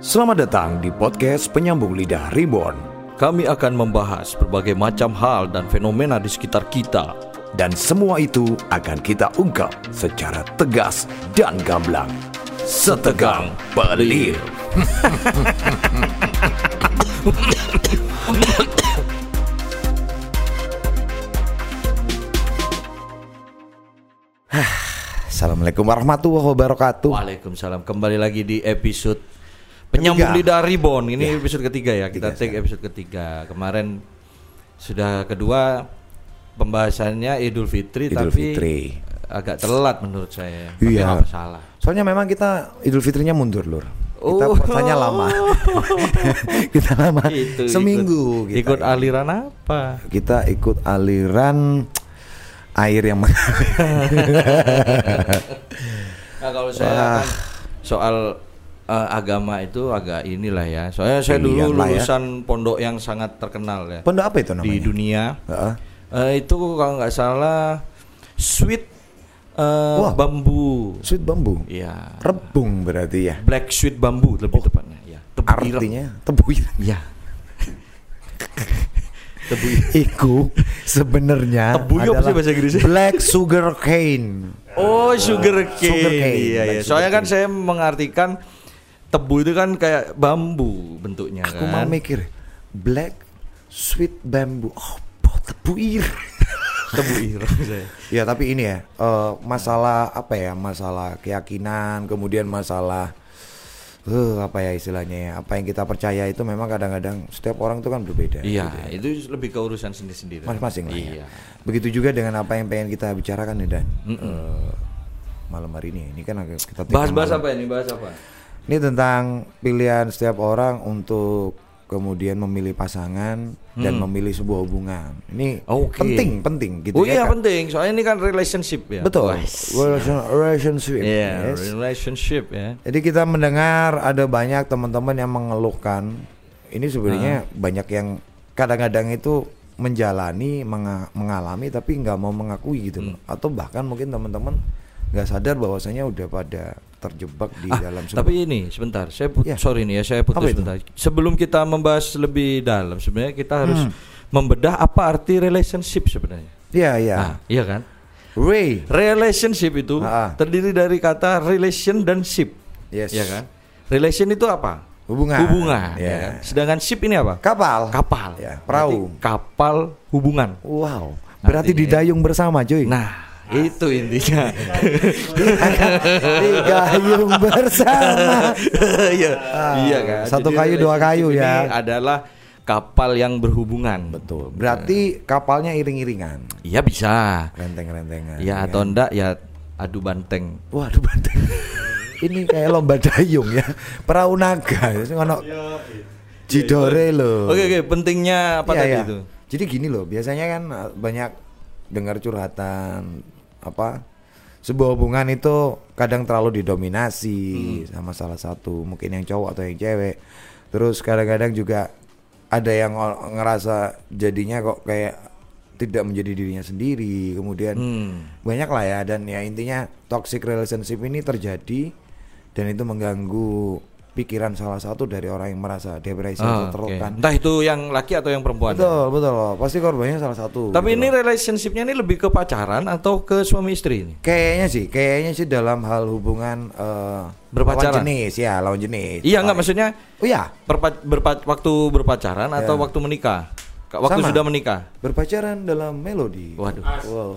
Selamat datang di podcast Penyambung Lidah Reborn Kami akan membahas berbagai macam hal dan fenomena di sekitar kita. dan semua itu akan kita ungkap secara tegas dan gamblang. Setegang pelir. Assalamualaikum warahmatullahi wabarakatuh. Waalaikumsalam. Kembali lagi di episode Penyambung. Lidah Reborn. Ini episode ketiga ya. Kita take episode ketiga. Kemarin sudah kedua pembahasannya Idul Fitri Idul tapi Fitri. agak telat menurut saya. Iya. masalah. Soalnya memang kita Idul Fitrinya mundur, Lur. Kita Oh. puasanya lama. kita lama. Itu, Seminggu ikut, kita. ikut aliran apa? kita ikut aliran air yang mengalir. Nah, kalau saya kan soal eh, agama itu agak inilah ya. Soalnya saya dulu ya. lulusan pondok yang sangat terkenal ya Pondok apa itu namanya? di dunia. Heeh. Eh, itu kalau nggak salah sweet eh, Wah. bambu. Sweet bambu. Ya. Rebung berarti ya. Black sweet bambu lebih tepatnya. Ya. Tebu ireng. Artinya tebu ireng. Ya. Tebu ireng. Iku sebenarnya Tebu apa sih bahasa Inggrisnya? Black sugar cane. Oh, sugar cane. Sugar cane, Iya, iya. Soalnya kan saya mengartikan tebu itu kan kayak bambu bentuknya Aku kan. mau mikir black sweet bamboo. Oh, tebu ireng. tebu saya. Ya tapi ini ya eh, masalah apa ya masalah keyakinan kemudian masalah eh apa ya istilahnya ya apa yang kita percaya itu memang kadang-kadang setiap orang itu kan berbeda. Iya, gitu ya. itu lebih ke urusan sendiri-sendiri. Masing-masing lah. ya. Iya. Begitu juga dengan apa yang pengen kita bicarakan nih Dan Eh, malam hari ini. Ini kan kita Bahas-bahas apa ini? Bahas apa? Ini tentang pilihan setiap orang untuk kemudian memilih pasangan dan memilih sebuah hubungan. Ini Hmm. Oke. penting penting gitu oh ya. iya Kak. penting, soalnya ini kan relationship ya. Betul. Wes. Relation- Relationship. Iya, yes. relationship ya. Jadi kita mendengar ada banyak teman-teman yang mengeluhkan ini sebenarnya Ah. banyak yang kadang-kadang itu menjalani menga- mengalami tapi nggak mau mengakui gitu Hmm. loh. atau bahkan mungkin teman-teman nggak sadar bahwasanya udah pada terjebak di Ah, dalam sebuah tapi ini sebentar, saya put- Ya. sorry nih ya, saya Apa putus itu? sebentar. Sebelum kita membahas lebih dalam, sebenarnya kita harus Hmm. membedah apa arti relationship sebenarnya. Iya iya. Nah, iya kan? Ray. Relationship itu Ah. terdiri dari kata relation dan ship. Yes. Iya kan? Relation itu apa? Hubungan. Hubungan. Ya. ya kan? Sedangkan ship ini apa? Kapal. Kapal. Ya, perahu. Berarti kapal hubungan. Wow. Berarti Artinya- didayung bersama, cuy. Nah, itu intinya. Digayung bersama. Iya. Ah, iya kan. satu Jadi kayu, dua kayu ini ya. adalah kapal yang berhubungan. Betul. Berarti kapalnya iring-iringan. Iya bisa. Renteng-rentengan. Ya atau enggak ya adu banteng. Waduh banteng. Ini kayak lomba dayung ya. Perahu naga. Sing ono Jidore loh. Oke oke, pentingnya apa Iya, tadi iya. itu? Jadi gini loh, biasanya kan uh, banyak dengar curhatan apa sebuah hubungan itu kadang terlalu didominasi Hmm. sama salah satu, mungkin yang cowok atau yang cewek. Terus kadang-kadang juga ada yang ngerasa jadinya kok kayak tidak menjadi dirinya sendiri. Kemudian Hmm. banyak lah ya dan ya intinya toxic relationship ini terjadi dan itu mengganggu pikiran salah satu dari orang yang merasa depresi atau Ah, oke. tertekan. Entah itu yang laki atau yang perempuan. ya? Betul, betul. Pasti korbannya salah satu. Tapi gitu ini loh. relationshipnya ini lebih ke pacaran atau ke suami istri ini? kayaknya sih, kayaknya sih dalam hal hubungan eh, Berpacaran? lawan jenis ya, lawan jenis. Iya nggak maksudnya Oh iya, berpa- berpa- waktu berpacaran atau Ya. waktu menikah? Ka- Waktu Sama. sudah menikah? berpacaran dalam melodi. Waduh. Wow.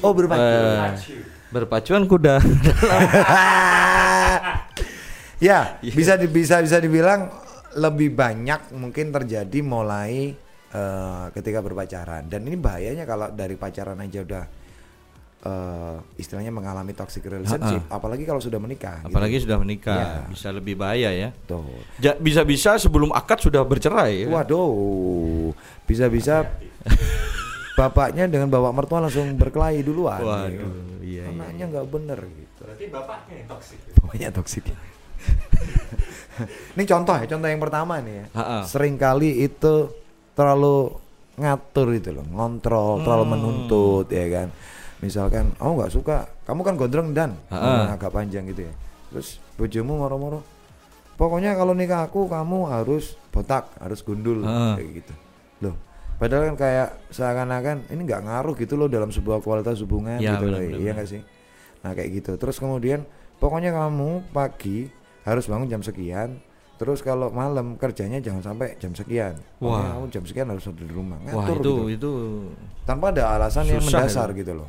Oh, berpacu. Eh, berpacuan kuda. ya, Iya. bisa di- bisa bisa dibilang lebih banyak mungkin terjadi mulai eh, ketika berpacaran. Dan ini bahayanya kalau dari pacaran aja udah eh, istilahnya mengalami toxic relationship, apalagi kalau sudah menikah. gitu. Apalagi sudah menikah, Iya. bisa lebih bahaya ya. Tuh. Ja- Bisa-bisa sebelum akad sudah bercerai. ya. Waduh, bisa-bisa bapaknya dengan bapak mertua langsung berkelahi duluan. Waduh, iya, iya, Anaknya nggak bener gitu. Berarti bapaknya yang toksik. Bapaknya toksik. Ini contoh ya, contoh yang pertama nih ya. Sering kali itu terlalu ngatur itu loh, ngontrol, terlalu Hmm. menuntut ya kan. Misalkan, oh nggak suka, kamu kan gondrong dan agak panjang gitu ya. Terus bojomu moro-moro, pokoknya kalau nikah aku kamu harus botak, harus gundul kayak gitu. Loh, padahal kan kayak seakan-akan ini nggak ngaruh gitu loh dalam sebuah kualitas hubungan Ya, gitu loh. benar, benar, Iya nggak sih? Nah, kayak gitu. Terus kemudian pokoknya kamu pagi harus bangun jam sekian. Terus kalau malam kerjanya jangan sampai jam sekian. Wah. kamu jam sekian harus ada di rumah. Wah Ngatur itu gitu. itu. Tanpa ada alasan yang mendasar itu. gitu loh.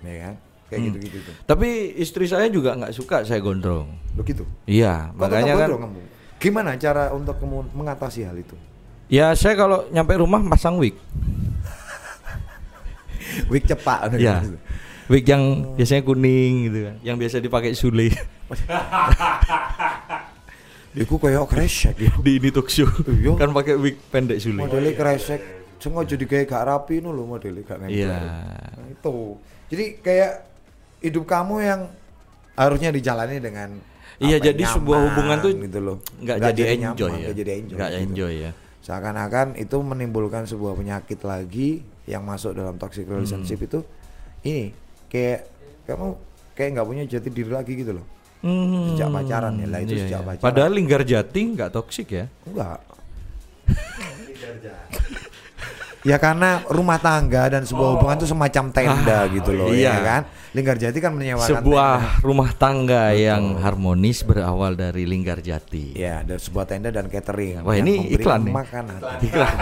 Ya kan? Kayak Hmm. gitu-gitu tuh. Tapi istri saya juga nggak suka saya gondrong. Begitu. Iya, Kok makanya kan. kamu? Gimana cara untuk kamu mengatasi hal itu? Ya saya kalau nyampe rumah pasang wig. Wig cepak Ya. Wig yang biasanya kuning gitu kan, yang biasa dipakai Sule Iku kayak kresek ya. di ini talk show. Iya. kan pakai wig pendek Sule. Modelnya kresek. Sengaja digawe gak rapi nu lho modelnya gak nempel. Iya. Nah, itu. Jadi kayak hidup kamu yang harusnya dijalani dengan Iya, jadi nyaman sebuah hubungan tuh gitu loh. nggak jadi enjoy nyaman, ya. nggak jadi enjoy. Nggak gitu. enjoy ya. Seakan-akan itu menimbulkan sebuah penyakit lagi yang masuk dalam toxic Hmm. relationship itu ini kayak kamu kayak nggak punya jati diri lagi gitu loh. Hmm, Sejak pacaran ya, lah itu iya, sejak iya. pacaran. Padahal linggar jati nggak toksik ya. Enggak. ya karena rumah tangga dan sebuah hubungan itu semacam tenda Ah, gitu loh iya. ya kan. Linggarjati kan menyewakan Sebuah rumah tangga yang harmonis berawal dari linggar jati. tenda. Ya, dan sebuah tenda dan catering. Wah, ini iklan nih. Makanan. Iklan.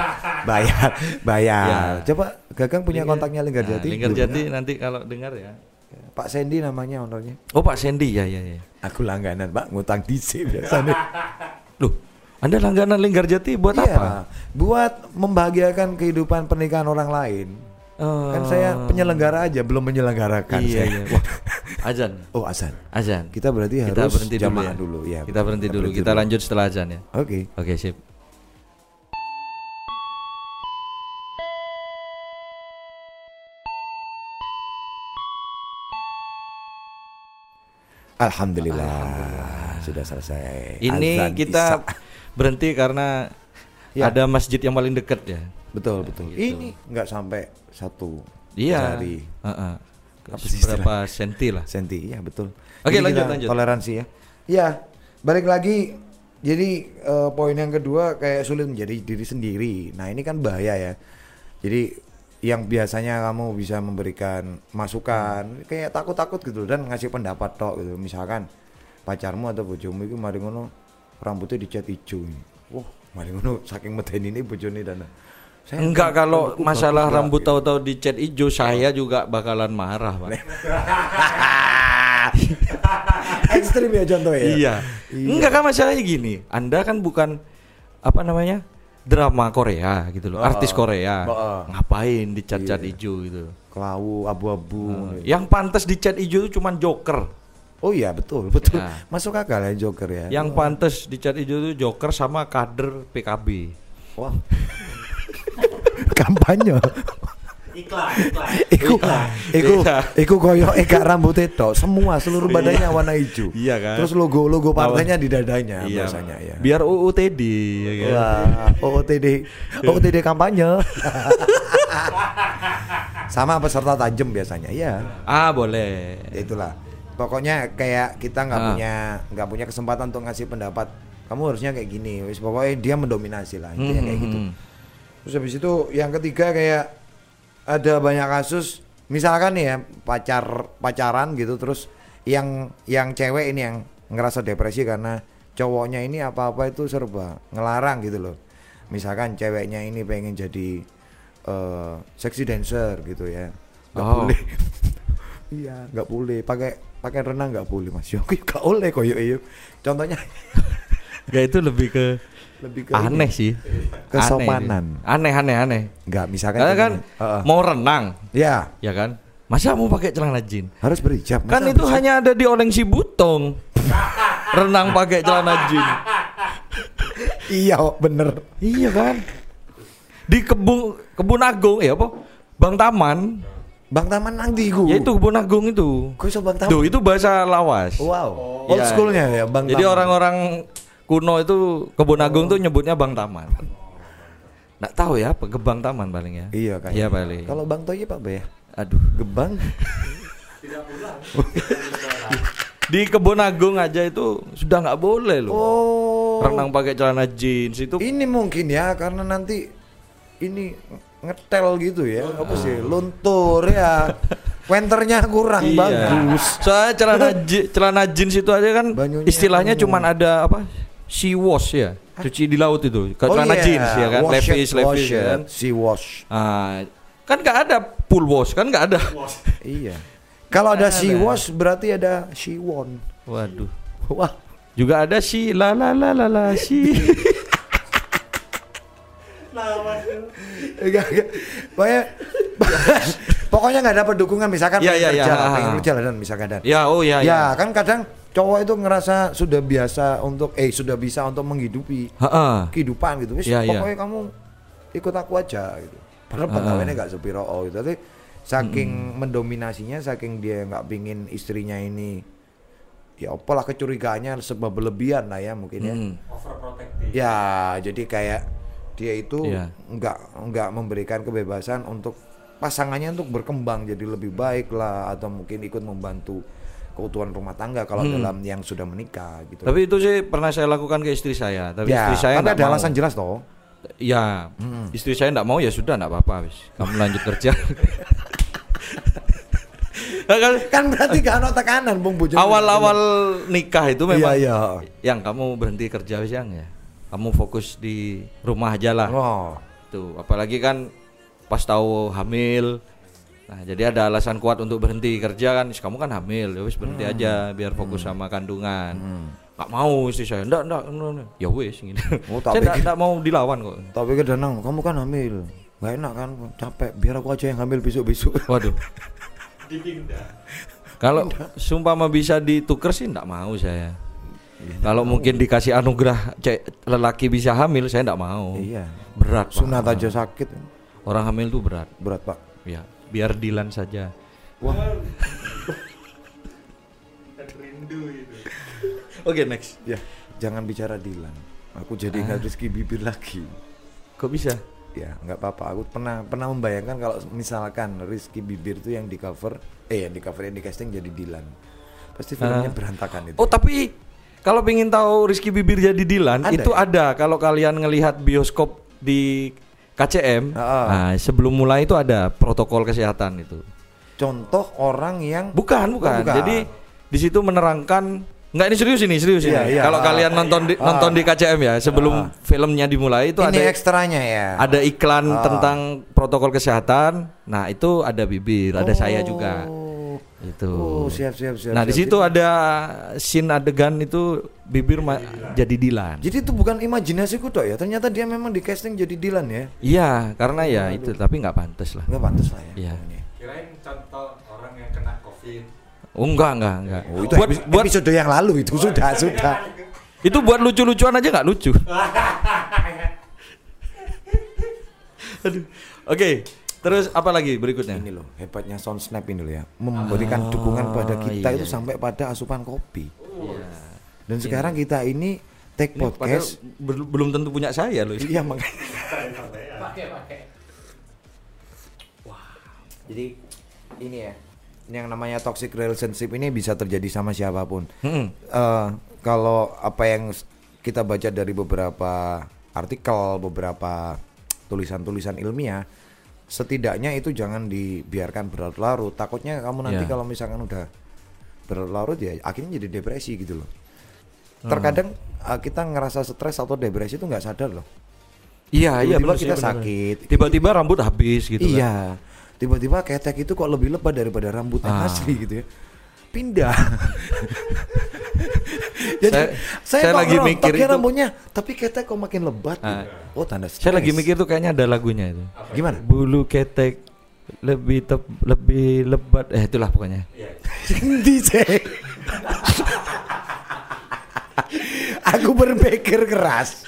bayar, bayar. Ya. Coba Gagang punya kontaknya Nah, Linggarjati. linggar jati nanti kalau dengar ya. Pak Sandy namanya ownernya. Oh Pak Sandy ya ya ya. Aku langganan Pak, ngutang DC biasanya. Loh, Anda langganan linggar jati buat Iya, apa? Buat membahagiakan kehidupan pernikahan orang lain. Kan saya penyelenggara aja, belum menyelenggarakan. Iya saya. iya. Wah, azan. Oh, azan. Azan. Kita berarti Kita harus berhenti dulu jamaah ya. dulu ya. Kita berhenti dulu. Kita lanjut setelah azan ya. Oke. Oke, sip. Alhamdulillah, sudah selesai. Ini Azan kita Isya. berhenti karena Ya. ada masjid yang paling dekat ya. betul betul. Gitu. Ini nggak sampai satu Iya. hari. Apa sih Berapa senti lah. senti, ya betul. Oke, Jadi lanjut, lanjut. Toleransi ya. Ya, balik lagi. Jadi eh, poin yang kedua kayak sulit menjadi diri sendiri. Nah ini kan bahaya ya. Jadi yang biasanya kamu bisa memberikan masukan kayak takut-takut gitu dan ngasih pendapat tok gitu. Misalkan pacarmu atau bojomu itu mari ngono rambutnya dicat hijau. Wah, mari ngono saking medeni ini bojone dan saya Enggak kalau masalah rambut gitu. tahu-tahu dicat hijau saya juga bakalan marah, Pak. ekstrim ya contoh ya. Iya. Enggak kan masalahnya gini. Anda kan bukan apa namanya? Drama Korea gitu loh, Oh, artis Korea. oh. Ngapain dicat-cat Iya. hijau gitu. Kelau abu-abu. Yang pantas dicat hijau itu cuman Joker. Oh iya betul betul Ya. masuk akal ya Joker ya. Yang pantas dicat hijau itu Joker sama kader PKB. Wah. kampanye. Iklan iklan Iku, iku, Iya. iku koyo eka rambut itu semua seluruh badannya warna hijau. Iya kan? Terus logo logo partainya di dadanya Iya, biasanya ya. Biar UUTD ya kan. Wah, OOTD, OOTD kampanye. Sama peserta tajam biasanya, ya. Ah, boleh. Itulah. Pokoknya kayak kita nggak Ah. punya nggak punya kesempatan untuk ngasih pendapat. Kamu harusnya kayak gini. Wis pokoknya dia mendominasi lah intinya kayak gitu. Hmm. Terus habis itu yang ketiga kayak ada banyak kasus misalkan nih ya pacar pacaran gitu terus yang yang cewek ini yang ngerasa depresi karena cowoknya ini apa-apa itu serba ngelarang gitu loh. Misalkan ceweknya ini pengen jadi eh sexy dancer gitu ya. Nggak Oh. boleh. iya, nggak boleh. Pakai pakai renang nggak boleh Mas. Ya nggak boleh koyo iyo. Contohnya Enggak itu lebih ke lebih ke aneh ini. sih. Kesopanan. Aneh aneh aneh. Nggak misalkan Karena kan gini. Heeh. mau renang, ya ya kan? Masa mau pakai celana jin? harus berhijab. Kan itu bisa- hanya ada di Oleng Sibutong. renang pakai celana jin. Iya bener Iya kan? Di kebun kebun agung ya apa? Bang Taman. Bang Taman nanti gu Ya itu kebun agung itu. Kok iso Bang Taman? Itu bahasa lawas. Wow Old Iya. schoolnya ya Bang Jadi Taman orang-orang kuno itu kebun agung tuh nyebutnya Bang Taman. Nggak tahu ya, apa Gebang Taman paling ya. Iya kan Iya paling. Kalau Bang Toy Pak Be ya Aduh. Gebang Di kebun agung aja itu sudah nggak boleh loh. Oh Oh. renang pakai celana jeans itu Ini mungkin ya karena nanti ini ngetel gitu ya. Apa sih? Luntur ya. Wenternya kurang Iya. bagus. Soalnya celana je- celana jeans itu aja kan Banyunya istilahnya cuman ada apa? Sea wash ya. Cuci di laut itu. Ke celana iya. jeans ya kan, Wash levis it, levis wash ya kan. Si wash. Ah, kan nggak ada pool wash kan nggak ada. Iya. Kalau ada Ada. si wash berarti ada si won. Waduh. Wah. Juga ada si la la la la la si. Enggak, enggak. Pokoknya pokoknya nggak dapat dukungan misalkan Iya, pengen iya, iya. kerja, Ah, pengen ah. misalkan dan. ya, oh ya Ya, ya. kan kadang cowok itu ngerasa sudah biasa untuk eh sudah bisa untuk menghidupi Heeh. kehidupan gitu. Wis Iya, iya. pokoknya kamu ikut aku aja gitu. Padahal Ah. pegawainya nggak sepiro oh, gitu. Tapi saking Hmm. mendominasinya, saking dia nggak pingin istrinya ini ya apalah kecurigaannya sebab berlebihan lah ya mungkin ya. Hmm. Overprotective. Ya, jadi kayak dia itu Iya. nggak nggak memberikan kebebasan untuk pasangannya untuk berkembang jadi lebih baik lah atau mungkin ikut membantu keutuhan rumah tangga kalau dalam yang sudah menikah gitu. Hmm. Tapi itu sih pernah saya lakukan ke istri saya, tapi ya, istri saya tapi nggak ada mau. alasan jelas toh. Ya, istri saya nggak mau ya sudah nggak apa-apa, wis. Kamu lanjut kerja. Kan Kan berarti gak ada tekanan Bung Bojo. awal-awal nikah itu memang Iya, yang kamu berhenti kerja wis yang ya. Kamu fokus di rumah aja lah. Oh. Tuh, apalagi kan pas tahu hamil. Nah, jadi ada alasan kuat untuk berhenti kerja kan. "Is, Kamu kan hamil, ya wis berhenti Hmm. aja biar fokus sama kandungan. Nggak mau istri saya. Enggak, enggak, enggak, enggak." Ya wis gini. Oh, saya pikir- mau dilawan kok. Tapi ke Danang, kamu kan hamil. Gak enak kan, capek. Biar aku aja yang hamil besok-besok. Waduh. Kalau sumpama bisa ditukar sih enggak mau saya. Kalau mungkin dikasih anugerah cek lelaki bisa hamil, saya enggak mau. iya. Berat. Sunat aja sakit. Orang hamil tuh berat. Berat, Pak. Ya, biar Dilan saja. Wah, Oke, next. ya. Jangan bicara Dilan. Aku jadi ingat Rizky Bibir lagi. Kok bisa? Ya, nggak apa-apa. Aku pernah pernah membayangkan kalau misalkan Rizky Bibir itu yang di cover, eh yang di cover yang di casting jadi Dilan. Pasti filmnya Ah. berantakan itu. Oh, tapi kalau pengen tahu Rizky Bibir jadi Dilan, Ada itu ya? ada kalau kalian ngelihat bioskop di KCM. Ah. Nah, sebelum mulai itu ada protokol kesehatan itu. Contoh orang yang Bukan, Oh, bukan. Jadi di situ menerangkan Enggak ini serius ini, serius Iya, ini. iya. Kalau kalian nonton di, Ah. nonton di KCM ya, sebelum filmnya dimulai itu ini ada ekstranya ya. ada iklan Ah. tentang protokol kesehatan. Nah, itu ada bibir, ada saya juga. Oh. Itu. Oh, siap siap siap. nah, di siap. situ ada scene adegan itu bibir ma- jadi Dilan. Jadi itu bukan imajinasiku dok ya. Ternyata dia memang di casting jadi Dilan ya. Iya, karena ya itu tapi nggak pantas lah. Nggak pantas lah ya. Iya. pokoknya. Kirain contoh orang yang kena covid. Oh, enggak, enggak, enggak. Oh, itu buat buat episode yang lalu itu sudah sudah. itu buat lucu-lucuan aja nggak lucu. Aduh. Oke, terus apa lagi berikutnya? Ini loh hebatnya Sound Snap ini loh ya. Memberikan dukungan pada kita iya, itu iya. sampai pada asupan kopi. Iya. Dan sekarang kita ini take Ini podcast. bel- belum tentu punya saya loh. Iya makanya. Pakai pakai. Jadi ini ya. Yang namanya toxic relationship ini bisa terjadi sama siapa pun. Hmm. Eh, kalau apa yang kita baca dari beberapa artikel, beberapa tulisan-tulisan ilmiah, setidaknya itu jangan dibiarkan berlarut-larut. Takutnya kamu nanti Ya. kalau misalkan udah berlarut ya akhirnya jadi depresi gitu loh. Terkadang eh, kita ngerasa stres atau depresi itu nggak sadar loh. Iya, iya Tiba-tiba benar sih, kita benar. sakit. Tiba-tiba rambut habis gitu kan. iya. Tiba-tiba ketek itu kok lebih lebat daripada rambut yang Ah. asli gitu ya. Pindah. Jadi Saya- saya, saya lagi mikir ya itu- rambutnya, tapi ketek kok makin lebat. Ah. gitu. Oh tanda Saya lagi mikir tuh kayaknya ada lagunya itu. gimana? Bulu ketek lebih tep, lebih lebat eh itulah pokoknya. Di sih. Aku berpikir keras.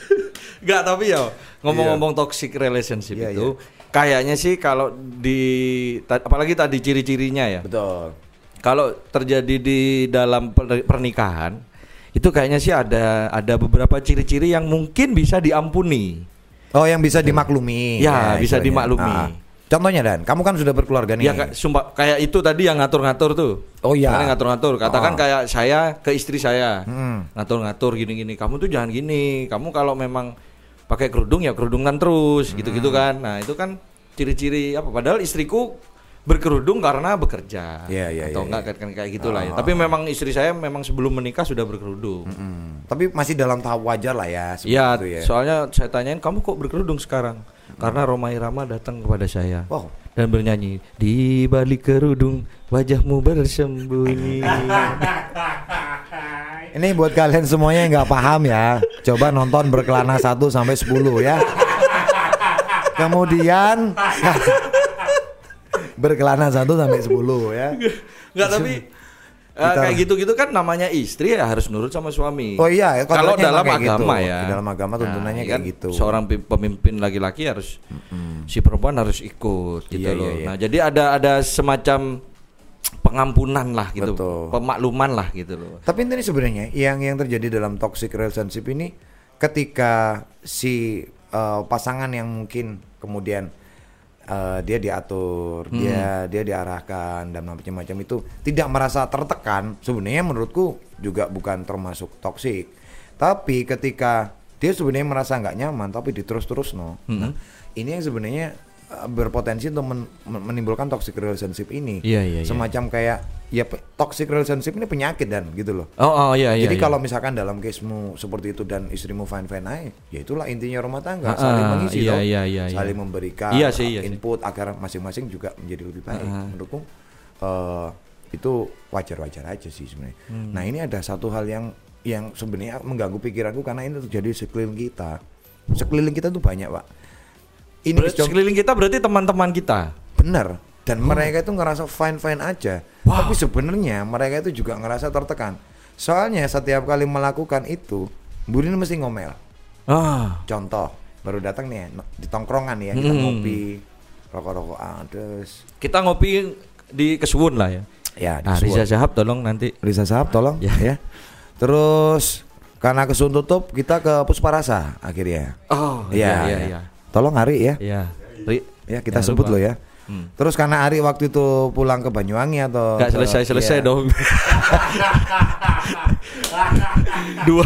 Enggak tapi ya ngomong-ngomong toxic relationship Iya, itu kayaknya sih kalau di ta- apalagi tadi ciri-cirinya ya. Betul. Kalau terjadi di dalam per- pernikahan itu kayaknya sih ada ada beberapa ciri-ciri yang mungkin bisa diampuni. Oh yang bisa dimaklumi. Ya, bisa istilahnya. dimaklumi. Ah. Contohnya Dan, kamu kan sudah berkeluarga nih. Ya kayak sumpah kayak itu tadi yang ngatur-ngatur tuh. Oh, iya. Ngatur-ngatur. Katakan Oh. kayak saya ke istri saya. Hmm. Ngatur-ngatur gini-gini. Kamu tuh jangan gini. Kamu kalau memang pakai kerudung ya kerudungan terus gitu-gitu Hmm. kan. Nah, itu kan ciri-ciri apa padahal istriku berkerudung karena bekerja Iya, iya, atau iya, enggak iya. kan kayak gitulah ya. Oh. Tapi memang istri saya memang sebelum menikah sudah berkerudung. Hmm. Tapi masih dalam tahap wajar lah ya. Iya, itu ya. soalnya saya tanyain kamu kok berkerudung sekarang? Karena Roma Irama datang kepada saya Wow. dan bernyanyi di balik kerudung wajahmu bersembunyi. Ini buat kalian semuanya yang nggak paham ya. Coba nonton berkelana 1 sampai 10 ya. Kemudian berkelana 1 sampai 10 ya. Enggak tapi Kita- kayak gitu-gitu kan namanya istri ya harus nurut sama suami. Oh iya, kalau kodratnya dalam agama gitu. ya. Di dalam agama tuntunannya kayak kan gitu. Seorang pi- pemimpin laki-laki harus si perempuan harus ikut gitu Iya, loh. iya, iya. Nah, jadi ada ada semacam pengampunan lah gitu, Betul. pemakluman lah gitu loh. Tapi ini sebenarnya yang yang terjadi dalam toxic relationship ini ketika si uh, pasangan yang mungkin kemudian uh, dia diatur, Hmm. dia dia diarahkan dan macam-macam itu tidak merasa tertekan, sebenarnya menurutku juga bukan termasuk toxic. Tapi ketika dia sebenarnya merasa nggak nyaman tapi diterus-terus no. Hmm. Nah, ini yang sebenarnya berpotensi untuk men- men- menimbulkan toxic relationship ini. Iya, iya, iya. Semacam kayak ya toxic relationship ini penyakit dan gitu loh. Oh, oh iya iya. Jadi iya. kalau misalkan dalam casemu seperti itu dan istrimu fine fine aja, ya itulah intinya rumah tangga, Ah, saling mengisi iya, toh. iya, iya, iya. saling memberikan Iya sih, iya sih. input agar masing-masing juga menjadi lebih baik. Ah, ah. Menurutku eh, itu wajar-wajar aja sih sebenarnya. Hmm. Nah ini ada satu hal yang yang sebenarnya mengganggu pikiranku karena ini terjadi sekeliling kita. Sekeliling kita tuh banyak pak. Ini Ber- sekeliling kita berarti teman-teman kita. benar dan mereka itu ngerasa fine fine aja Wow. tapi sebenarnya mereka itu juga ngerasa tertekan soalnya setiap kali melakukan itu Burin mesti ngomel Ah. contoh baru datang nih di tongkrongan ya kita Hmm. ngopi rokok-rokokan terus Kita ngopi di Kesuwun lah ya. ya Nah, di Riza Suwon. Syahab tolong nanti. Riza Sahab tolong Ya. ya. terus karena kesun tutup kita ke Pusparasa akhirnya Oh, Iya, iya ya. iya. Tolong hari ya Iya. Ri- ya kita Jangan sebut lupa. loh ya Hmm. Terus karena Ari waktu itu pulang ke Banyuwangi atau Gak selesai-selesai iya. dong. dua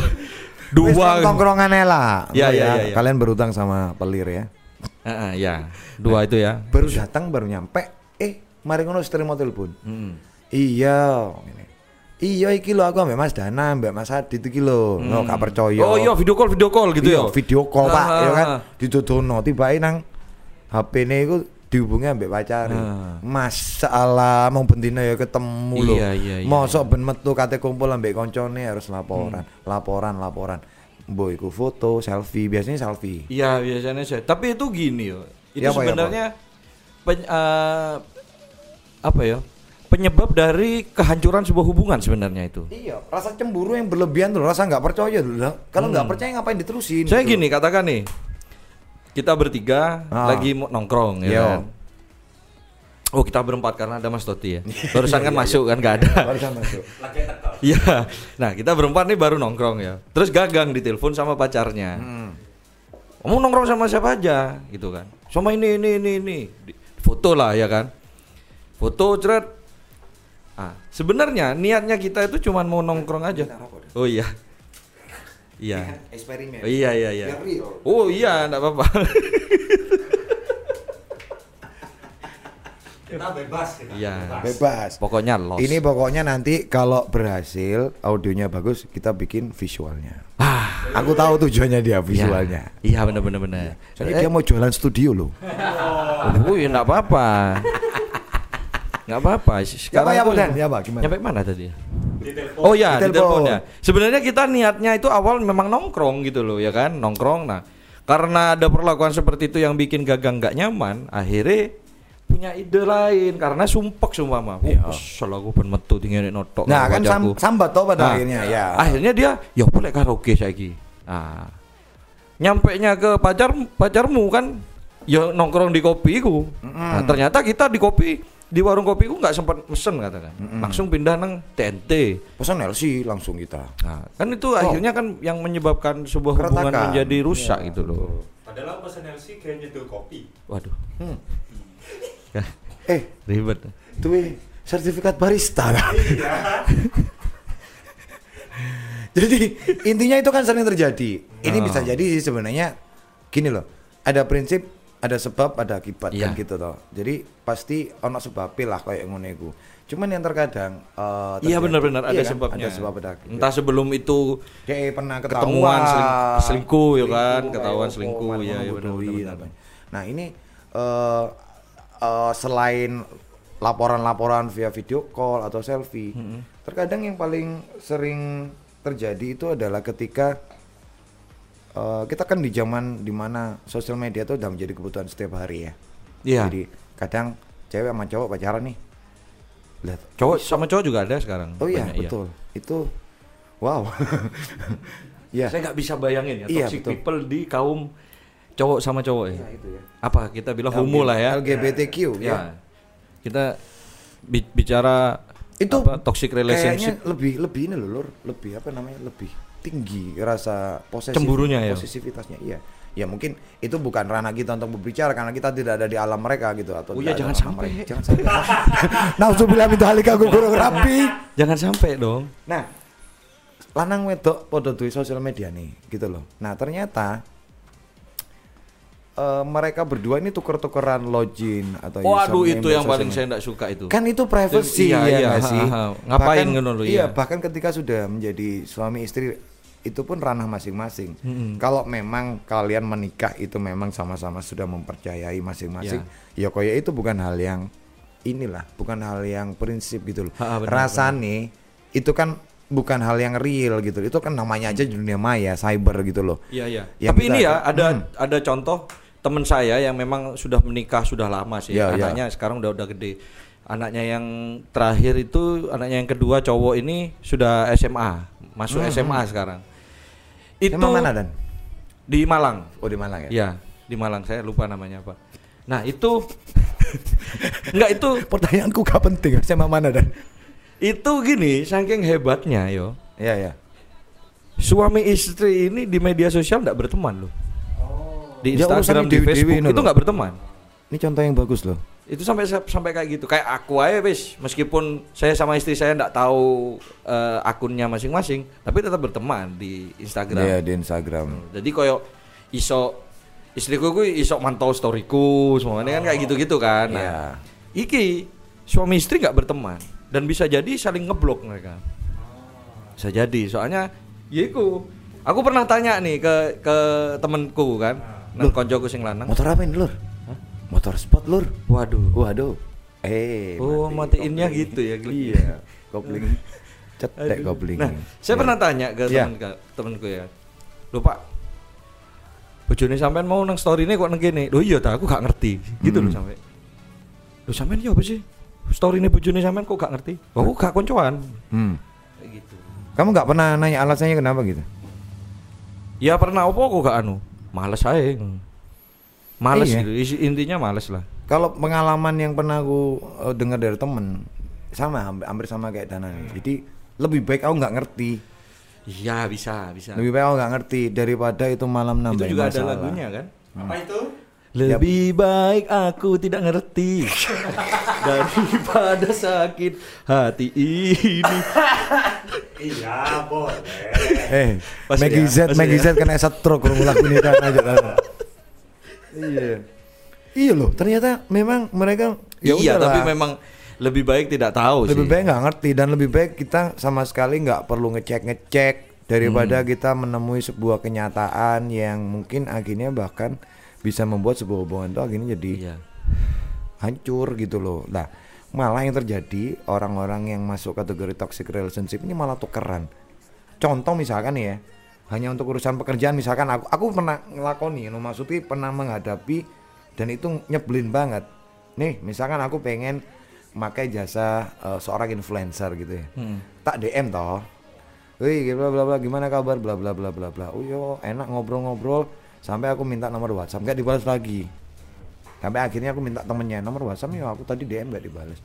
dua nang tongkrongannya lah. Ya, Enggak ya, ya, ya. Kalian berutang sama pelir ya. Ah, ah, ya dua itu ya Baru datang baru nyampe. Eh, mari ngono terima telepon. Hmm. Iya. Ini. Iya iki lho aku ambek Mas Dana, ambek Mas Adit iki lho. No, gak percaya. oh iya video call video call gitu Iya, ya video call Pak, ya kan. Didodono tibae nang HP-ne iku dihubungi ambek pacare. Ah. Masalah mau bendina ya ketemu lho. Iya, iya, iya. Mosok ben metu kate kumpul ambek koncone harus laporan, Hmm. laporan, laporan. Mbok iku foto, selfie, biasanya selfie. Iya biasanya saya. Tapi itu gini yo. Itu Ya, apa, ya, sebenarnya pen- eh, apa ya? Penyebab dari kehancuran sebuah hubungan sebenarnya itu. Iya, rasa cemburu yang berlebihan tuh, rasa nggak percaya dulu. Lah, Kalau nggak percaya ngapain diterusin? Saya gitu. gini katakan nih, kita bertiga Ah. lagi mau nongkrong ya Yo. kan. Oh kita berempat karena ada Mas Toti ya. Barusan kan Iya, masuk kan nggak ada. Barusan masuk. Iya. Nah kita berempat nih baru nongkrong ya. Terus gagang ditelepon sama pacarnya. Hmm. Kamu nongkrong sama siapa aja gitu kan. Sama ini ini ini ini. Foto lah ya kan. Foto ceret. Ah, sebenarnya niatnya kita itu cuma mau nongkrong aja. Oh iya. Iya. Eksperimen. Oh, iya iya iya. Oh iya, enggak apa-apa. Kita bebas kita. Iya. Bebas. Pokoknya los. Ini pokoknya nanti kalau berhasil audionya bagus kita bikin visualnya. ah, Aku tahu tujuannya dia visualnya. Iya, benar benar benar. Soalnya dia mau jualan studio loh. Oh, iya enggak apa-apa. Enggak apa-apa. Sekarang ya, tuh- Dan? Ya, Pak, gimana? Nyampe mana tadi? Oh ya, Di telepon. ya. Sebenarnya kita niatnya itu awal memang nongkrong gitu loh, ya kan? Nongkrong. Nah, karena ada perlakuan seperti itu yang bikin gagang nggak nyaman, akhirnya punya ide lain karena sumpek sumpah mah. Oh, Iya. kesel aku ben metu tinggal notok. Nah, kan sam- sambat toh pada Nah, akhirnya ya. Akhirnya dia, ya boleh karaoke saiki. Nah, nyampe nya ke pacar pacarmu kan, ya nongkrong di kopiku. Nah, ternyata kita di kopi di warung kopiku nggak sempat mesen katakan, langsung pindah nang TNT. Pesan LC langsung kita. Nah, kan itu akhirnya kan yang menyebabkan sebuah hubungan Keretakan. menjadi rusak gitu loh. Padahal aku pesen LC kayak nyeduh kopi. Waduh. Hmm. eh Ribet. tuh sertifikat barista lah. jadi intinya itu kan sering terjadi ini Oh. bisa jadi sih sebenarnya gini loh ada prinsip ada sebab ada akibat kan Iya. gitu toh jadi pasti ono sebab lah kayak ngono iku cuman yang terkadang eh, Iya benar-benar ada iya kan? sebabnya. ada sebab ada akibat. Entah sebelum itu kayak pernah ketahuan ketemuan seling- selingkuh, ya kan? Ketahuan selingkuh, iya, iya, ngebodohi, benar-benar. nah ini eh eh, selain laporan-laporan via video call atau selfie terkadang yang paling sering terjadi itu adalah ketika eh, kita kan di zaman di mana sosial media itu udah menjadi kebutuhan setiap hari ya Iya. jadi kadang cewek sama cowok pacaran nih lihat cowok sama cowok juga ada sekarang. oh iya Banyak, betul itu wow ya Saya nggak bisa bayangin ya Iya, toxic betul. people di kaum cowok sama cowok ya. itu ya Apa kita bilang homo lah ya. LGBTQ ya. Ya. Kita bi- bicara Itu apa, toxic Kayaknya relationship. lebih lebih ini loh, Lur. lebih apa namanya? Lebih tinggi rasa posesif Cemburunya ya? posesivitasnya. Iya. Ya mungkin itu bukan ranah kita untuk berbicara karena kita tidak ada di alam mereka gitu atau Oh iya, jangan sampai. mereka. Jangan sampai. Nauzubillah min dzalika gugurung rapi. Jangan sampai dong. Nah, lanang wedok podo duwe sosial media nih, gitu loh. Nah, ternyata eh, mereka berdua ini tuker-tukeran login atau Waduh username itu yang paling saya tidak suka itu. kan itu privacy Iya, ya iya, ha, sih ha. Ngapain bahkan, ngono iya iya. bahkan ketika sudah menjadi suami istri itu pun ranah masing-masing Mm-mm. kalau memang kalian menikah itu memang sama-sama sudah mempercayai masing-masing Iya. ya koya itu bukan hal yang inilah bukan hal yang prinsip gitu loh Ha, benar, rasane itu kan bukan hal yang real gitu itu kan namanya aja dunia maya cyber gitu loh Iya iya. Yang Tapi kita ini ya akan- ada Hmm. ada contoh teman saya yang memang sudah menikah sudah lama sih. Iya, iya. anaknya sekarang udah udah gede. Anaknya yang terakhir itu anaknya yang kedua cowok ini sudah SMA, masuk Hmm, SMA sekarang. Itu Emang mana dan di Malang. oh di Malang ya Ya, di Malang saya lupa namanya apa. Nah, itu enggak itu pertanyaanku gak penting sama mana dan itu gini, saking hebatnya yo. ya ya Suami istri ini di media sosial enggak berteman loh. Di Instagram, di dewi-dewi Facebook itu loh. enggak berteman. Ini contoh yang bagus loh. Itu sampai sampai kayak gitu. Kayak aku aja wis. Meskipun saya sama istri saya nggak tahu eh, akunnya masing-masing tapi tetap berteman di Instagram. Iya di Instagram. Jadi koyo iso istriku gue iso mantau storyku semuanya kan kayak gitu-gitu kan. Nah Iya. iki suami istri nggak berteman dan bisa jadi saling ngeblok mereka. Bisa jadi. Soalnya ya iku. Aku pernah tanya nih ke ke temenku kan nang koncoku sing lanang. Motor apa ini lur? Motor sport lur. waduh Waduh. Eh. Oh, mati matiinnya kopling. gitu ya. Iya. Kopling. Cetek kopling. Nah, saya Ya. pernah tanya ke Iya. temen ke- temenku ya. Loh, Pak. Bojone sampean mau nang story ini kok nang kene. Loh iya aku gak ngerti. Gitu loh Hmm. Loh sampean ya apa sih? Story ini bojone sampean kok gak ngerti? Oh, aku gak koncoan. Hmm. Kayak gitu. Kamu nggak pernah nanya alasannya kenapa gitu? Ya pernah apa kok gak anu? Males aja. Males Iya. gitu. Intinya males lah. Kalau pengalaman yang pernah aku eh, dengar dari temen sama hampir, sama kayak Dana nih. Jadi lebih baik aku nggak ngerti. Iya, bisa, bisa. Lebih baik aku nggak ngerti daripada itu malam Itu nambah juga masalah. ada lagunya kan? Apa itu? Lebih baik aku tidak ngerti daripada sakit hati ini. Iya, boleh. Eh, Maggie ya, Z, Maggie ya. Z kena stroke kurang lagu ini kan aja. Iya. Iya loh, ternyata memang mereka ya iya, udahlah. tapi memang lebih baik tidak tahu lebih sih. baik nggak ngerti dan lebih baik kita sama sekali nggak perlu ngecek ngecek daripada Hmm. kita menemui sebuah kenyataan yang mungkin akhirnya bahkan bisa membuat sebuah hubungan itu akhirnya jadi Iya. hancur gitu loh. Nah, malah yang terjadi orang-orang yang masuk kategori toxic relationship ini malah tukeran. Contoh misalkan ya, hanya untuk urusan pekerjaan misalkan aku aku pernah ngelakoni, no, maksudnya pernah menghadapi dan itu nyebelin banget. Nih, misalkan aku pengen pakai jasa eh, seorang influencer gitu ya. Hmm. Tak DM toh. Wih, bla bla bla gimana kabar bla bla bla bla bla. Oh yo, enak ngobrol-ngobrol sampai aku minta nomor WhatsApp nggak dibalas lagi. Sampai akhirnya aku minta temennya nomor WhatsApp ya aku tadi DM nggak dibalas.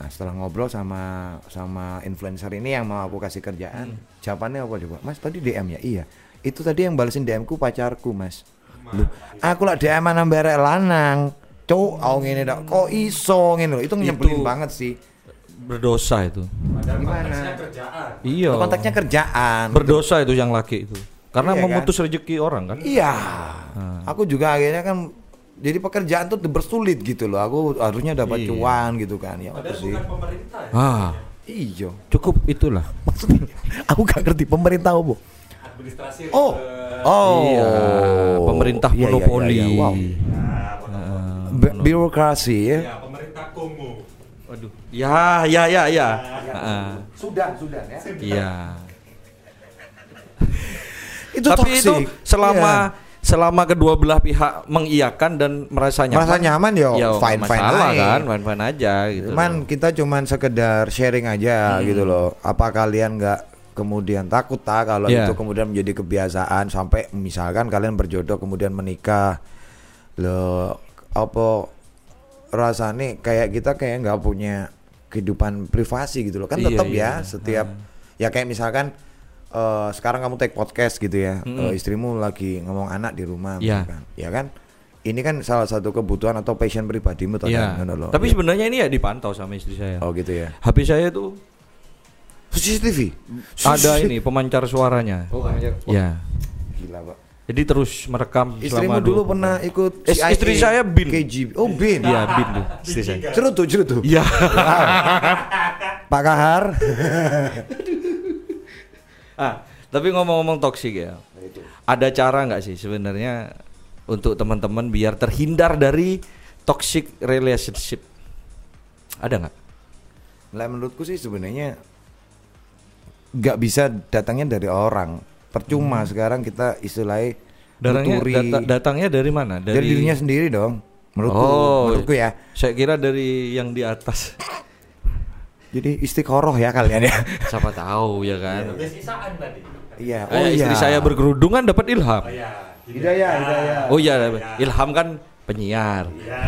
Nah setelah ngobrol sama sama influencer ini yang mau aku kasih kerjaan, jawabannya apa coba? Mas tadi DM ya? Iya. Itu tadi yang balesin DM ku pacarku mas. Lu, aku lah DM nambah arek lanang. cuk aku ngene dak kok iso ngene lho itu nyebelin Itu- banget sih Berdosa itu. Padahal Gimana? konteksnya kerjaan. Iya. konteksnya kerjaan Berdosa itu yang laki itu. Karena Iya kan? memutus rezeki orang kan. iya aku juga akhirnya kan jadi pekerjaan tuh bersulit gitu loh aku harusnya dapat Iya. cuan gitu kan ya Padahal sih bukan pemerintah ya. Ah, iya cukup itulah. maksudnya aku gak ngerti pemerintah apa Administrasi oh ribet. oh Iya, pemerintah Iya, iya, iya, monopoli. iya. Wow. Nah. Bi- birokrasi ya Ya, pemerintah Kongo. Waduh. Ya, ya, ya, ya. Ah, sudah sudah ya Iya. itu Tapi itu toxic. selama Iya. Selama kedua belah pihak mengiyakan dan merasa nyaman. Merasa nyaman, yo, ya fine, fine masalah aja. kan, fine fine aja gitu. Cuman kita cuman sekedar sharing aja Hmm. gitu loh. Apa kalian nggak kemudian takut tak kalau Iya. itu kemudian menjadi kebiasaan sampai misalkan kalian berjodoh kemudian menikah lo apa rasanya kayak kita kayak nggak punya kehidupan privasi gitu loh kan Iya, tetap iya. ya setiap ya kayak misalkan eh, sekarang kamu take podcast gitu ya Mm-mm. eh, istrimu lagi ngomong anak di rumah Iya. misalkan ya kan ini kan salah satu kebutuhan atau passion pribadimu toh Iya. kan, loh. Tapi Ya. sebenarnya ini ya dipantau sama istri saya. Oh gitu ya. HP saya itu CCTV. ada ini pemancar suaranya. Oh, anjir. Ya. Gila, Pak. Jadi terus merekam Istrimu selama dulu pernah ikut Is- istri saya bin. KGB. Oh, bin. Iya, bin tuh. Istri saya. Cerutu, cerutu. Iya. Pak Kahar. ah, tapi ngomong-ngomong toksik ya. Ada cara nggak sih sebenarnya untuk teman-teman biar terhindar dari toxic relationship? Ada nggak? Lah menurutku sih sebenarnya nggak bisa datangnya dari orang. Percuma sekarang kita istilahnya Datangnya, data- datangnya dari mana? dari, dirinya sendiri dong. Menurutku, Oh. menurutku ya. Saya kira dari yang di atas. Jadi istiqoroh ya kalian ya. Siapa tahu ya kan. Udah sisaan tadi. Iya. Kayak istri saya berkerudung kan dapat ilham. Oh ya. Hidayah, hidayah. Oh iya, ilham kan penyiar, Iya.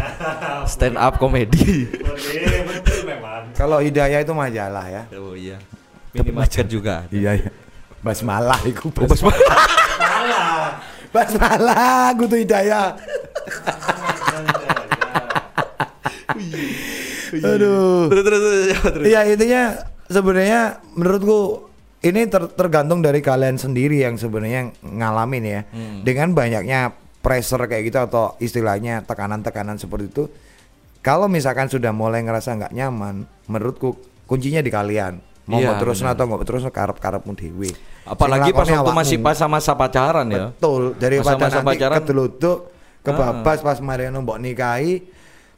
stand up komedi. Boleh, betul memang. Kalau hidayah itu majalah ya. Oh iya. Minimarket juga. ada. Iya, iya. Basmalah iku. Oh, Bas- Salah. Basmalah, aku tuh hidayah. Aduh. terus terus terus, ya. Iya intinya sebenarnya menurutku ini ter- tergantung dari kalian sendiri yang sebenarnya ngalamin ya. Hmm. Dengan banyaknya pressure kayak gitu atau istilahnya tekanan-tekanan seperti itu. Kalau misalkan sudah mulai ngerasa nggak nyaman, menurutku kuncinya di kalian. Mau Iya, terus atau nggak terus karep-karepmu dewi. Apalagi pas waktu masih masa-masa pacaran ya. Betul, daripada Masa-masa nanti pacaran. keteluduk, kebabas pas Mariano mbok nikahi.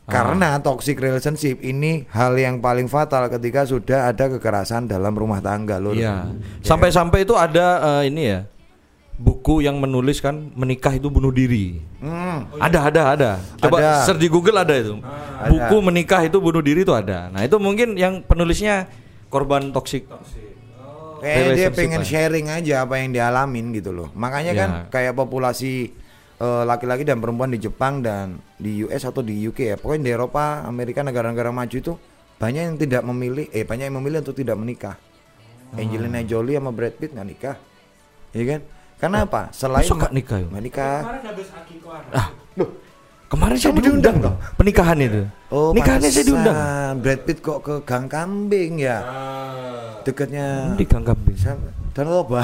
Karena toxic relationship ini hal yang paling fatal ketika sudah ada kekerasan dalam rumah tangga loh. Iya. Sampai-sampai itu ada eh, ini ya. Buku yang menulis kan menikah itu bunuh diri. Hmm. Ada, ada, ada. Coba Ada. search di Google ada itu. Ada. Buku menikah itu bunuh diri itu ada. Nah, itu mungkin yang penulisnya korban toksik. Kayak dia pengen sharing aja apa yang dialamin gitu loh. Makanya Ya. kan kayak populasi eh, laki-laki dan perempuan di Jepang dan di US atau di UK ya. Pokoknya di Eropa, Amerika, negara-negara maju itu banyak yang tidak memilih, eh banyak yang memilih untuk tidak menikah. Ah. Angelina Jolie sama Brad Pitt nggak nikah, ya kan? Karena apa? Selain nggak nikah ya? nggak nikah. Ah, Kemarin saya diundang diundang loh. Pernikahan itu. Oh, Nikahannya saya diundang. Brad Pitt kok ke Gang Kambing ya? Ah. Dekatnya Di Gang Kambing. Dan. Coba.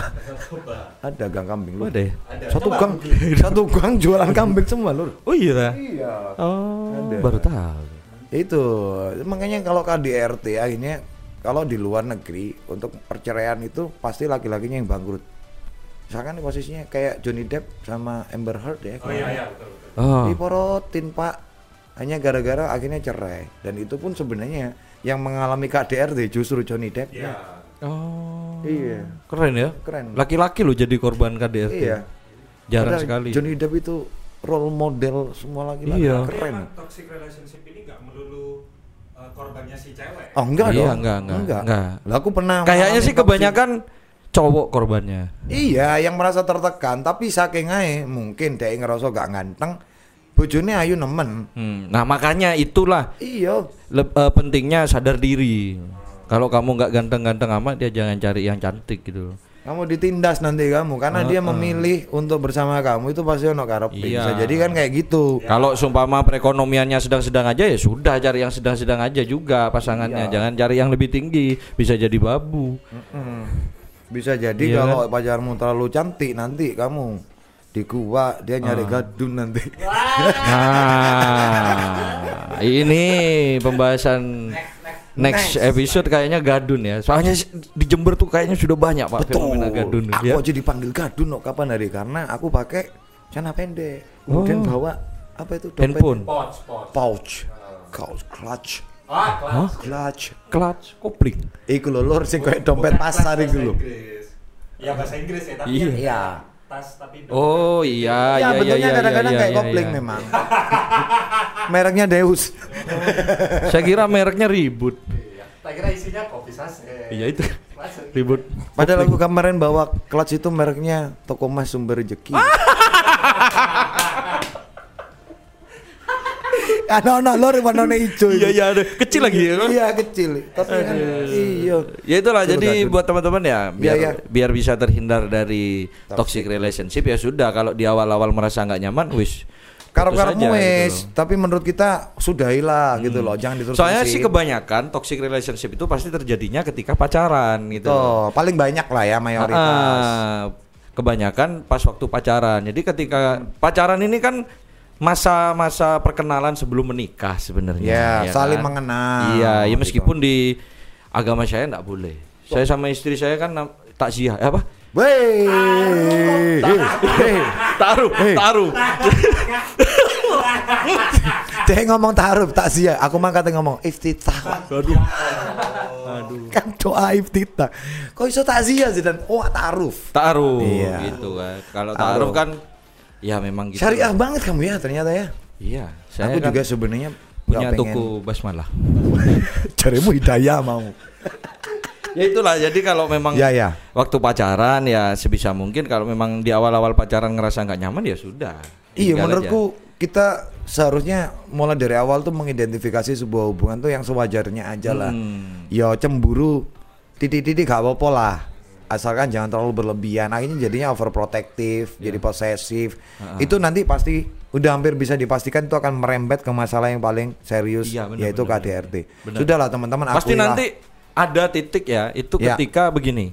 Ada Gang Kambing lu. ada ya? Ada. Satu Coba gang, satu gang jualan kambing semua lur. Oh iya. Iya. Oh, Ada. baru tahu. Itu makanya kalau KDRT akhirnya kalau di luar negeri untuk perceraian itu pasti laki-lakinya yang bangkrut. Misalkan posisinya kayak Johnny Depp sama Amber Heard ya. Oh iya iya betul betul. Oh. Diporotin pak hanya gara-gara akhirnya cerai dan itu pun sebenarnya yang mengalami KDRT justru Johnny Depp Iya. Oh. Iya. Keren ya. Keren. Laki-laki lo jadi korban KDRT. Iya. Jarang Padahal sekali. Johnny Depp itu role model semua laki-laki Iya. Keren. emang toxic relationship ini nggak melulu uh, korbannya si cewek. Oh enggak Iya, dong. enggak, enggak, enggak. Lah aku pernah Kayaknya sih toxic. kebanyakan cowok korbannya. Iya, yang merasa tertekan tapi saking ae mungkin dia ngerasa gak ganteng. Bojone ayu nemen. Hmm, Nah makanya itulah Iya. le- eh, pentingnya sadar diri. Kalau kamu nggak ganteng-ganteng amat, dia jangan cari yang cantik gitu. Kamu ditindas nanti kamu karena dia memilih untuk bersama kamu itu pasti ono karepe. Bisa Iya. jadi kan kayak gitu. Kalau seumpama perekonomiannya sedang-sedang aja ya sudah cari yang sedang-sedang aja juga pasangannya. Jangan cari yang lebih tinggi, bisa jadi babu. Mm. Bisa jadi Iya kalau pacarmu terlalu cantik nanti kamu di gua dia nyari Ah. gadun nanti. Nah, ini pembahasan next episode kayaknya gadun ya. Soalnya di Jember tuh kayaknya sudah banyak Pak fenomena gadun Aku ya. aja dipanggil gadun no, kapan hari karena aku pakai celana pendek. Kemudian Oh. bawa apa itu dompet? Handphone, pots. pouch. Couch clutch. Ah, kelas. Clutch. clutch, kopling. Iku lho lur sing kayak dompet pasar iku lho. Ya bahasa Inggris ya, tapi Iya. yang Iya. Tas tapi Oh iya, Ya, iya, iya, bentuknya iya, kadang-kadang iya, kayak iya, kopling iya. memang. Mereknya Deus. Saya kira mereknya ribut. Iya. Tak kira isinya kopi sase. Iya itu ribut. Padahal aku kemarin bawa clutch itu mereknya Toko Mas Sumber Rezeki. Ano ano lor warnanya hijau. Iya iya kecil lagi ya. Iya kecil. Tapi kan iya. Ya itulah Itu jadi buat teman-teman ya biar Iya, iya. biar bisa terhindar dari toxic relationship ya sudah kalau di awal-awal merasa nggak nyaman wis Karep putus karepmu aja gitu wis, loh. tapi menurut kita sudahilah gitu loh, jangan diterus Soalnya sih kebanyakan toxic relationship itu pasti terjadinya ketika pacaran gitu. Tuh, paling banyak lah ya mayoritas. Ah, kebanyakan pas waktu pacaran. Jadi ketika pacaran ini kan masa-masa perkenalan sebelum menikah sebenarnya. Ya, ya saling kan? mengenal. Iya, ya gitu. meskipun di agama saya enggak boleh. Saya sama istri saya kan takziah, eh, apa? Wey, Taruh, taruh. Dia ngomong taruh tak sih Aku mah kata ngomong iftitah. Aduh. Kan doa iftitah. Kok iso takziah sih dan oh taruf. Taruh Iya. gitu kan. Kalau Taruh. taruh kan ya memang gitu. Syariah banget kamu ya ternyata ya. Iya, saya Aku kan juga sebenarnya punya pengen- toko basmalah. Carimu hidayah mau. ya itulah jadi kalau memang Ya ya. waktu pacaran ya sebisa mungkin kalau memang di awal-awal pacaran ngerasa nggak nyaman ya sudah. Iya menurutku kita seharusnya mulai dari awal tuh mengidentifikasi sebuah hubungan tuh yang sewajarnya aja lah. Hmm. Ya cemburu titik-titik gak apa-apa lah. Asalkan jangan terlalu berlebihan. Akhirnya jadinya overprotective, jadi posesif. Itu nanti pasti udah hampir bisa dipastikan itu akan merembet ke masalah yang paling serius Iya, benar, yaitu benar, KDRT. Benar. Sudahlah teman-teman. Pasti akuilah. nanti ada titik ya itu Ya. ketika begini.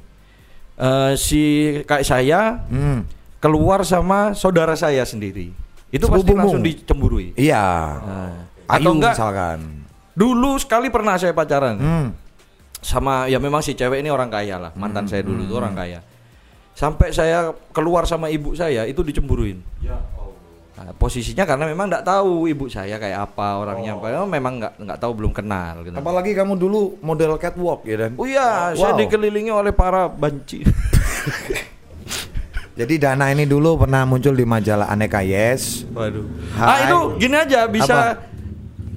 Eh, si kayak saya Hmm. keluar sama saudara saya sendiri. Itu pasti Sepupumu. langsung dicemburui. Iya. Nah, Ayu atau enggak misalkan. dulu sekali pernah saya pacaran. Hmm. Sama ya memang si cewek ini orang kaya lah mantan saya dulu itu Hmm. orang kaya sampai saya keluar sama ibu saya itu dicemburuin Ya Nah, posisinya karena memang nggak tahu ibu saya kayak apa orangnya apa Oh, memang nggak nggak tahu belum kenal gitu. Apalagi kamu dulu model catwalk ya dan. oh iya saya Wow. dikelilingi oleh para banci Jadi Dana ini dulu pernah muncul di majalah Aneka Yes. waduh Hai. ah itu gini aja bisa Apa?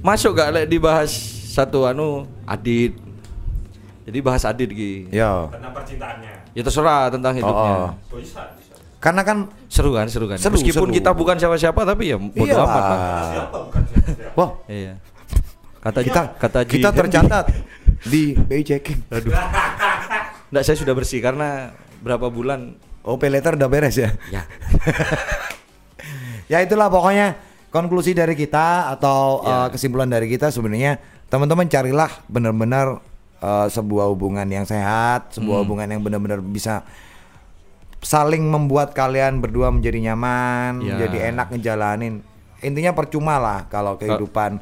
masuk gak Lek, dibahas satu anu adit jadi bahas adit gitu Yo. Tentang percintaannya. ya terserah tentang hidupnya Oh, Oh, bisa, bisa. Karena kan seru kan seru kan Seru, meskipun seru. kita bukan siapa-siapa tapi ya bodo Iya. amat lah Siapa bukan siapa? wah Iya. Kata kita kata Ji kita tercatat di BI checking. Aduh. Nggak, saya sudah bersih karena berapa bulan Oh, pay letter udah beres ya. ya. Ya itulah pokoknya konklusi dari kita atau Ya. uh, kesimpulan dari kita sebenarnya teman-teman carilah benar-benar uh, sebuah hubungan yang sehat, sebuah Hmm. hubungan yang benar-benar bisa saling membuat kalian berdua menjadi nyaman, Ya. menjadi enak ngejalanin. Intinya percuma lah kalau kehidupan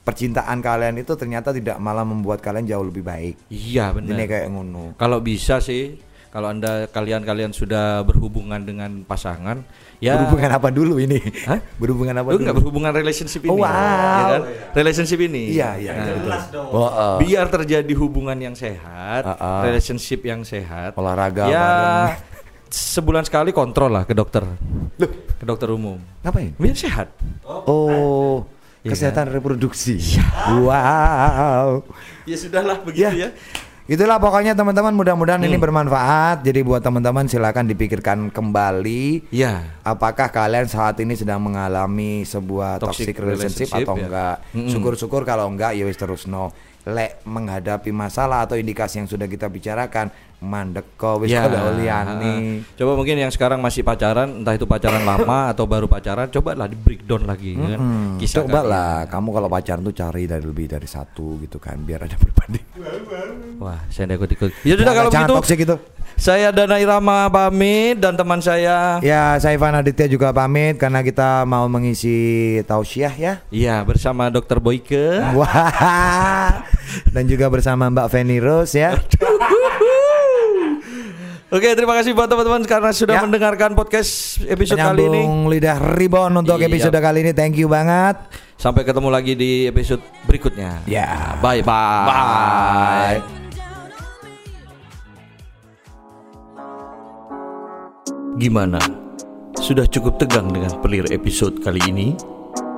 percintaan kalian itu ternyata tidak malah membuat kalian jauh lebih baik. Iya Ini benar. kayak ngono. Kalau bisa sih kalau Anda kalian-kalian sudah berhubungan dengan pasangan ya Berhubungan apa dulu ini? Hah? Berhubungan apa Lu dulu? nggak berhubungan relationship ini. Oh, wow. ya kan? Relationship ini. Iya, iya, Nah, Jelas dong. Oh, uh, Biar terjadi hubungan yang sehat, Ah, ah. relationship yang sehat. olahraga ya bareng. sebulan sekali kontrol lah ke dokter. Ke dokter umum. Ngapain? Biar sehat. Oh, Iya kesehatan reproduksi. Wow. Ya sudahlah begitu Ya. ya. Itulah pokoknya teman-teman mudah-mudahan ini Hmm. bermanfaat. Jadi buat teman-teman silakan dipikirkan kembali Ya. apakah kalian saat ini sedang mengalami sebuah toxic, Toxic relationship, relationship, atau ya. enggak. Mm-mm. Syukur-syukur kalau enggak ya wis terus no. lek menghadapi masalah atau indikasi yang sudah kita bicarakan mandek kok wis Ya, kalau liani. Coba mungkin yang sekarang masih pacaran, entah itu pacaran lama atau baru pacaran, coba lah di breakdown lagi kan. Hmm, Kisah coba kalian. lah kamu kalau pacaran tuh cari dari lebih dari satu gitu kan biar ada berbanding. Wah, saya ikut ikut. Ya sudah kalau begitu. toksik gitu. Saya Dana Irama pamit dan teman saya Ya, saya Ivan Aditya juga pamit karena kita mau mengisi tausiah ya. Iya bersama Dokter Boyke. Wah. Dan juga bersama Mbak Feni Rose ya. Oke, terima kasih buat teman-teman karena sudah Ya. mendengarkan podcast episode kali ini. Penyambung lidah ribon untuk Iya. episode kali ini. Thank you banget. Sampai ketemu lagi di episode berikutnya. Ya. Bye bye. Bye. Gimana? Sudah cukup tegang dengan pelir episode kali ini?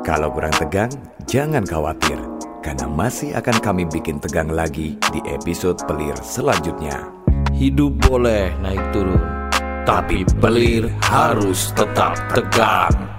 Kalau kurang tegang, jangan khawatir, karena masih akan kami bikin tegang lagi di episode pelir selanjutnya. Hidup boleh naik turun, tapi pelir harus tetap tegang.